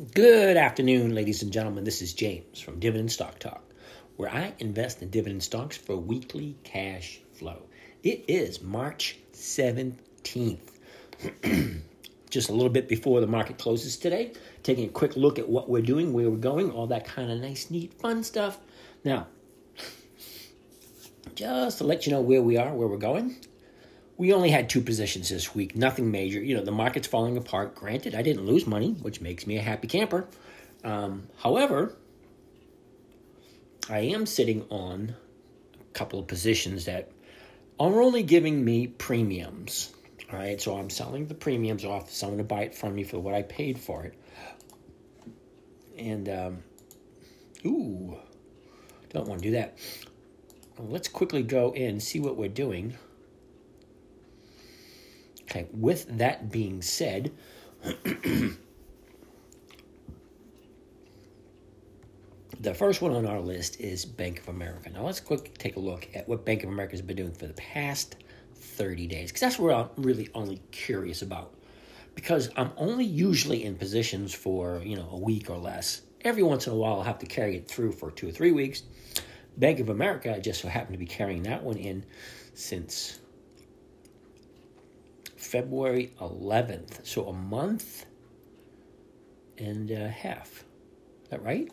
Good afternoon, ladies and gentlemen. This is James from Dividend Stock Talk, where I invest in dividend stocks for weekly cash flow. It is March 17th, just a little bit before the market closes today. Taking a quick look at what we're doing, where we're going, all that kind of nice, neat, fun stuff. Now, just to let you know where we are, where we're going, we only had two positions this week, nothing major. You know, the market's falling apart. Granted, I didn't lose money, which makes me a happy camper. Um, however, I am sitting on a couple of positions that are only giving me premiums. All right, so I'm selling the premiums off. Someone to buy it from me for what I paid for it. And, um, ooh, don't want to do that. Well, let's quickly go in see what we're doing. Okay, with that being said, the first one on our list is Bank of America. Now let's quick take a look at what Bank of America has been doing for the past 30 days, because that's what I'm really only curious about. Because I'm only usually in positions for, you know, a week or less. Every once in a while, I'll have to carry it through for two or three weeks. Bank of America, I just so happen to be carrying that one in since February 11th. So a month and a half. Is that right?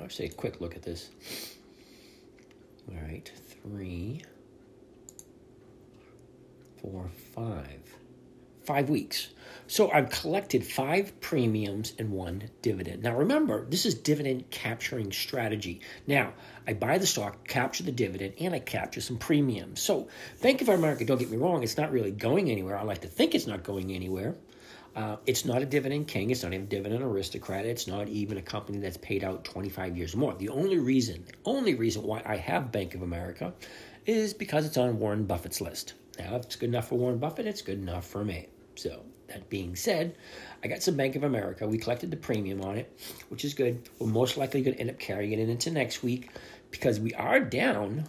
I'll say a quick look at this. All right, three, four, five. Five weeks. So I've collected five premiums and one dividend. Now remember, this is dividend capturing strategy. Now, I buy the stock, capture the dividend, and I capture some premiums. So Bank of America, don't get me wrong, it's not really going anywhere. I like to think it's not going anywhere. Uh, it's not a dividend king. It's not even a dividend aristocrat. It's not even a company that's paid out 25 years more. The only reason, the only reason why I have Bank of America is because it's on Warren Buffett's list. Now, if it's good enough for Warren Buffett, it's good enough for me. So, that being said, I got some Bank of America. We collected the premium on it, which is good. We're most likely going to end up carrying it into next week because we are down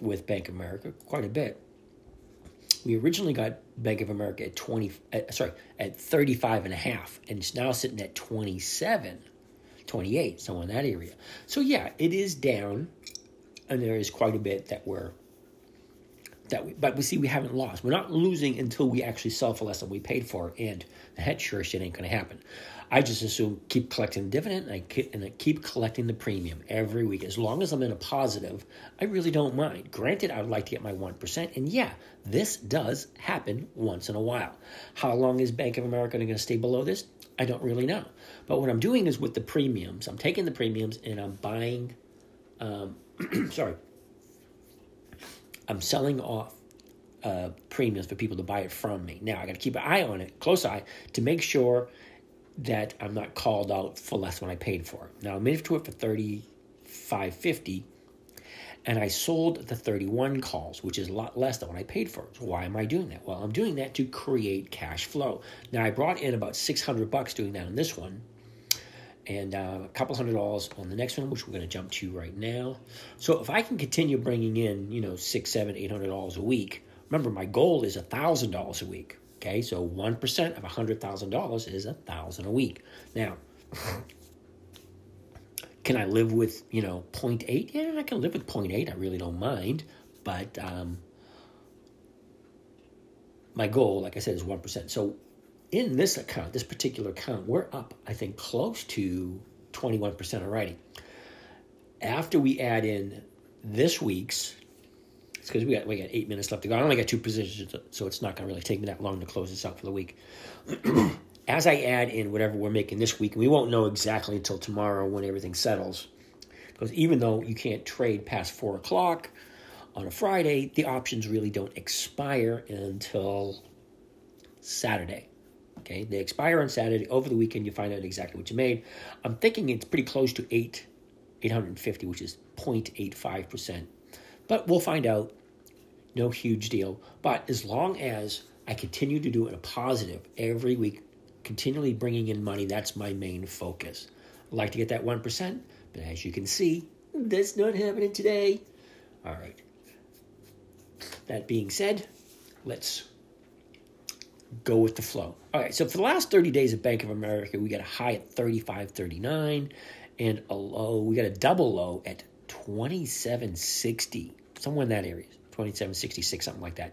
with Bank of America quite a bit. We originally got Bank of America at 20 uh, sorry, at 35 and a half and it's now sitting at 27, 28, somewhere in that area. So yeah, it is down and there is quite a bit that we're that we, but we see we haven't lost. We're not losing until we actually sell for less than we paid for, and that sure shit ain't going to happen. I just assume keep collecting the dividend and I, keep, and I keep collecting the premium every week. As long as I'm in a positive, I really don't mind. Granted, I would like to get my 1%, and yeah, this does happen once in a while. How long is Bank of America going to stay below this? I don't really know. But what I'm doing is with the premiums, I'm taking the premiums and I'm buying, um, sorry, I'm selling off uh, premiums for people to buy it from me. Now I got to keep an eye on it, close eye, to make sure that I'm not called out for less than I paid for it. Now I made it to it for thirty five fifty, and I sold the thirty one calls, which is a lot less than what I paid for. So why am I doing that? Well, I'm doing that to create cash flow. Now I brought in about six hundred bucks doing that on this one, and uh, a couple hundred dollars on the next one, which we're going to jump to right now. So if I can continue bringing in, you know, six, seven, eight hundred dollars a week, remember my goal is a thousand dollars a week. Okay, so one percent of a hundred thousand dollars is a thousand a week. Now, can I live with you know 0.8? Yeah, I can live with 0.8. I really don't mind, but um, my goal, like I said, is one percent. So in this account, this particular account, we're up, I think, close to 21% already. After we add in this week's, it's because we got we got eight minutes left to go. I only got two positions, so it's not going to really take me that long to close this out for the week. As I add in whatever we're making this week, we won't know exactly until tomorrow when everything settles. Because even though you can't trade past four o'clock on a Friday, the options really don't expire until Saturday. Okay, they expire on Saturday. Over the weekend, you find out exactly what you made. I'm thinking it's pretty close to eight, 850, which is 0.85 percent. But we'll find out. No huge deal. But as long as I continue to do it a positive every week, continually bringing in money, that's my main focus. I'd like to get that 1%, but as you can see, that's not happening today. All right. That being said, let's go with the flow. All right, so for the last 30 days of Bank of America, we got a high at 35.39 and a low, we got a double low at 27.60, somewhere in that area, 27.66, something like that.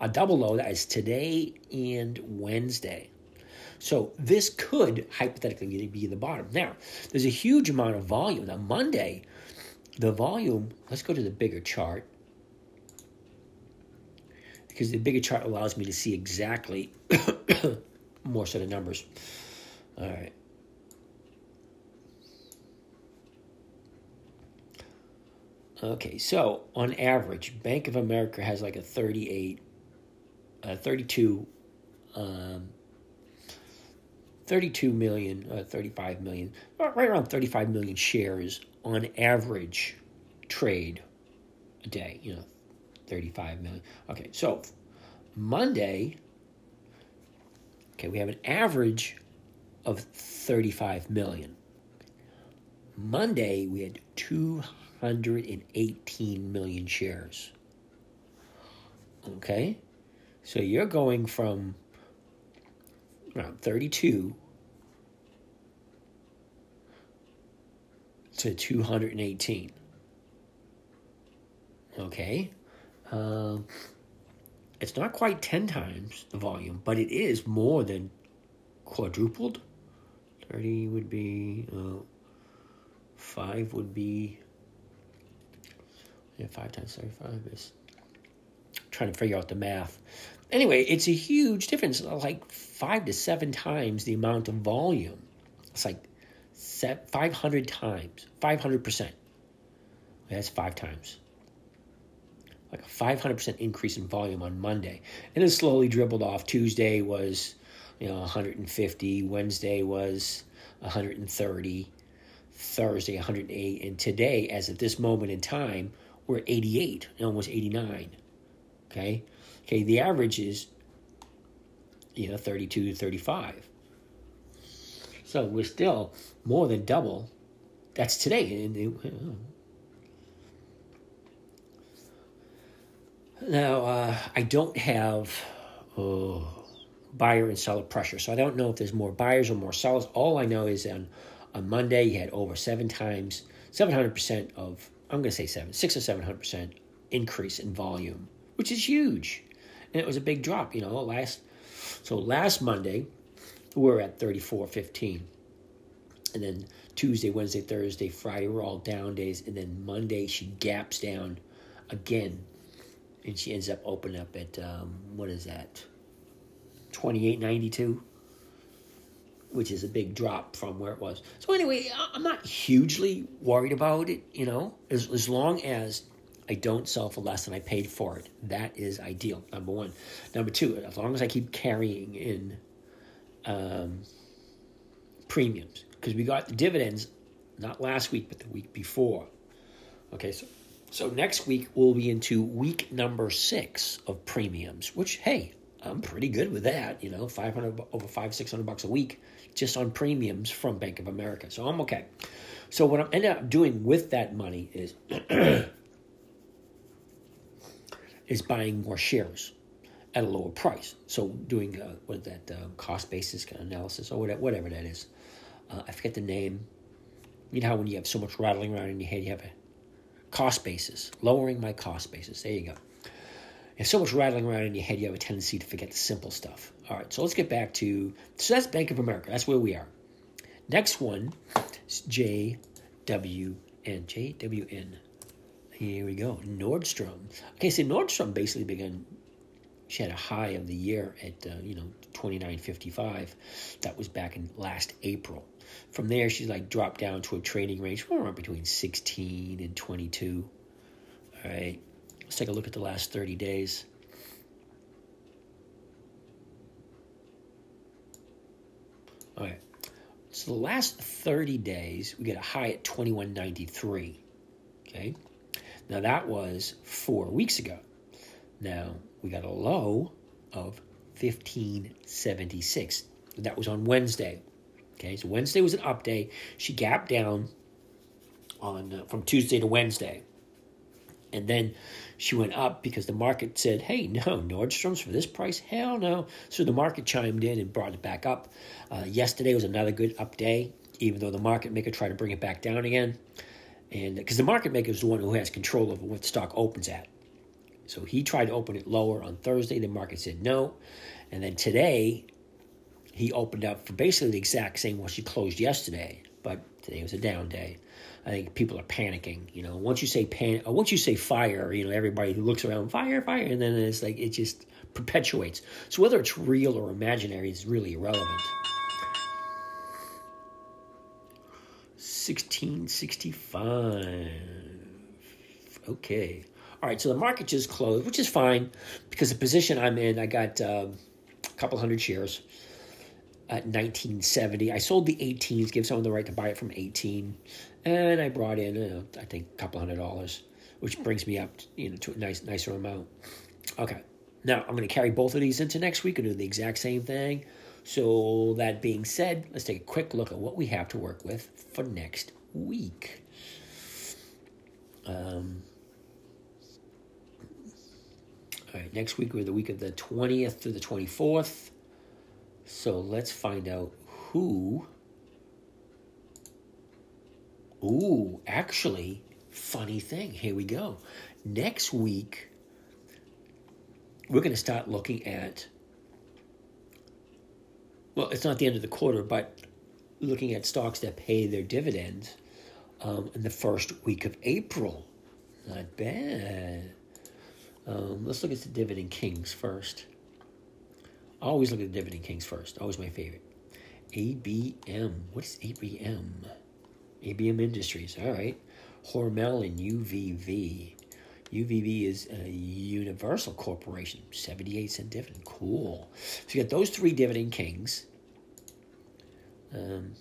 A double low that is today and Wednesday. So this could hypothetically be the bottom. Now, there's a huge amount of volume. Now, Monday, the volume, let's go to the bigger chart because the bigger chart allows me to see exactly more set of numbers. All right. Okay, so on average, Bank of America has like a 38, uh, 32, um, 32 million, uh, 35 million, right around 35 million shares on average trade a day, you know, 35 million. Okay, so Monday, okay, we have an average of 35 million. Monday, we had 218 million shares. Okay, so you're going from around 32 to 218. Okay. Um, it's not quite 10 times the volume, but it is more than quadrupled. 30 would be, uh, 5 would be, yeah, 5 times 35 is, trying to figure out the math. Anyway, it's a huge difference, like 5 to 7 times the amount of volume. It's like 500 times, 500%. That's five times like a 500% increase in volume on Monday. And it slowly dribbled off. Tuesday was, you know, 150. Wednesday was 130. Thursday, 108. And today, as at this moment in time, we're at 88, almost 89. Okay? Okay, the average is, you know, 32 to 35. So we're still more than double. That's today. And Now, uh, I don't have uh, buyer and seller pressure, so I don't know if there's more buyers or more sellers. All I know is on, on Monday, you had over seven times, 700% of, I'm going to say seven, six or 700% increase in volume, which is huge. And it was a big drop, you know, last, so last Monday, we are at 34.15. And then Tuesday, Wednesday, Thursday, Friday were all down days. And then Monday, she gaps down again and she ends up opening up at um, what is that, twenty eight ninety two, which is a big drop from where it was. So anyway, I'm not hugely worried about it. You know, as as long as I don't sell for less than I paid for it, that is ideal. Number one. Number two, as long as I keep carrying in um, premiums, because we got the dividends not last week but the week before. Okay, so so next week we'll be into week number six of premiums, which hey, I'm pretty good with that. You know, five hundred over five six hundred bucks a week just on premiums from Bank of America. So I'm okay. So what I'm ended up doing with that money is is buying more shares at a lower price. So doing uh, what that uh, cost basis kind of analysis or whatever, whatever that is. Uh, I forget the name. You know how when you have so much rattling around in your head, you have a cost basis, lowering my cost basis. There you go. If so much rattling around in your head, you have a tendency to forget the simple stuff. All right, so let's get back to so that's Bank of America. That's where we are. Next one JWN. JWN. Here we go. Nordstrom. Okay, so Nordstrom basically began. She had a high of the year at uh, you know twenty nine fifty five. That was back in last April. From there, she's like dropped down to a trading range around between 16 and 22. All right, let's take a look at the last 30 days. All right, so the last 30 days, we get a high at 21.93. Okay, now that was four weeks ago. Now we got a low of 1576. That was on Wednesday. Okay, so Wednesday was an up day. She gapped down on uh, from Tuesday to Wednesday. And then she went up because the market said, hey, no, Nordstrom's for this price? Hell no. So the market chimed in and brought it back up. Uh, yesterday was another good up day, even though the market maker tried to bring it back down again. And because the market maker is the one who has control over what the stock opens at. So he tried to open it lower on Thursday. The market said no. And then today, he opened up for basically the exact same what she closed yesterday. But today was a down day. I think people are panicking. You know, once you say pan, uh, once you say fire, you know, everybody looks around fire, fire, and then it's like it just perpetuates. So whether it's real or imaginary is really irrelevant. 1665. Okay. All right, so the market just closed, which is fine because the position I'm in, I got uh, a couple hundred shares at 1970. I sold the 18s, give someone the right to buy it from 18, and I brought in, you know, I think, a couple hundred dollars, which brings me up, you know, to a nice, nicer amount. Okay, now I'm going to carry both of these into next week and do the exact same thing. So that being said, let's take a quick look at what we have to work with for next week. Um, all right, next week we're the week of the 20th through the 24th. So let's find out who. Ooh, actually, funny thing. Here we go. Next week, we're going to start looking at. Well, it's not the end of the quarter, but looking at stocks that pay their dividends um, in the first week of April. Not bad. Um, let's look at the dividend kings first. Always look at the Dividend Kings first. Always my favorite. ABM. What's ABM? ABM Industries. All right. Hormel and UVV. UVV is a Universal Corporation. 78 cent dividend. Cool. So you got those three Dividend Kings. Um,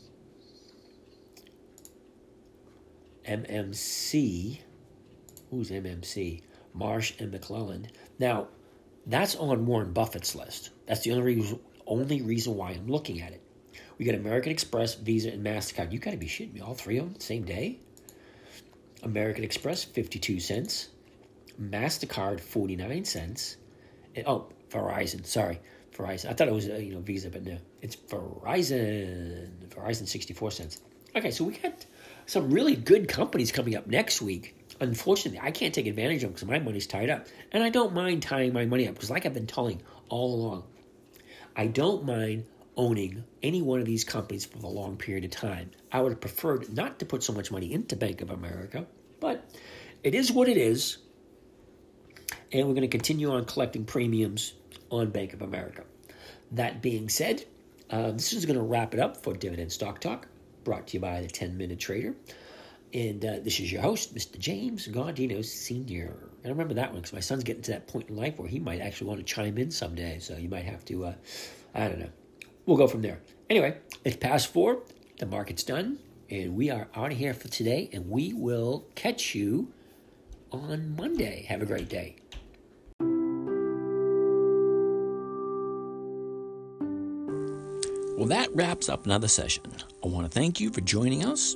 MMC. Who's MMC? Marsh and McLennan. Now, that's on Warren Buffett's list. That's the only reason, only reason why I'm looking at it. We got American Express, Visa, and MasterCard. You got to be shitting me. All three of them the same day? American Express, 52 cents. MasterCard, 49 cents. And, oh, Verizon. Sorry. Verizon. I thought it was, uh, you know, Visa, but no. It's Verizon. Verizon, 64 cents. Okay, so we got some really good companies coming up next week unfortunately, I can't take advantage of them because my money's tied up. And I don't mind tying my money up because, like I've been telling all along, I don't mind owning any one of these companies for a long period of time. I would have preferred not to put so much money into Bank of America, but it is what it is. And we're going to continue on collecting premiums on Bank of America. That being said, uh, this is going to wrap it up for Dividend Stock Talk, brought to you by the 10 Minute Trader. And uh, this is your host, Mr. James Gaudino Sr. And I remember that one because my son's getting to that point in life where he might actually want to chime in someday. So you might have to, uh, I don't know. We'll go from there. Anyway, it's past four. The market's done. And we are out of here for today. And we will catch you on Monday. Have a great day. Well, that wraps up another session. I want to thank you for joining us.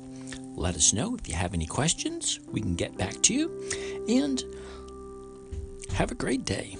let us know. If you have any questions, we can get back to you. And have a great day.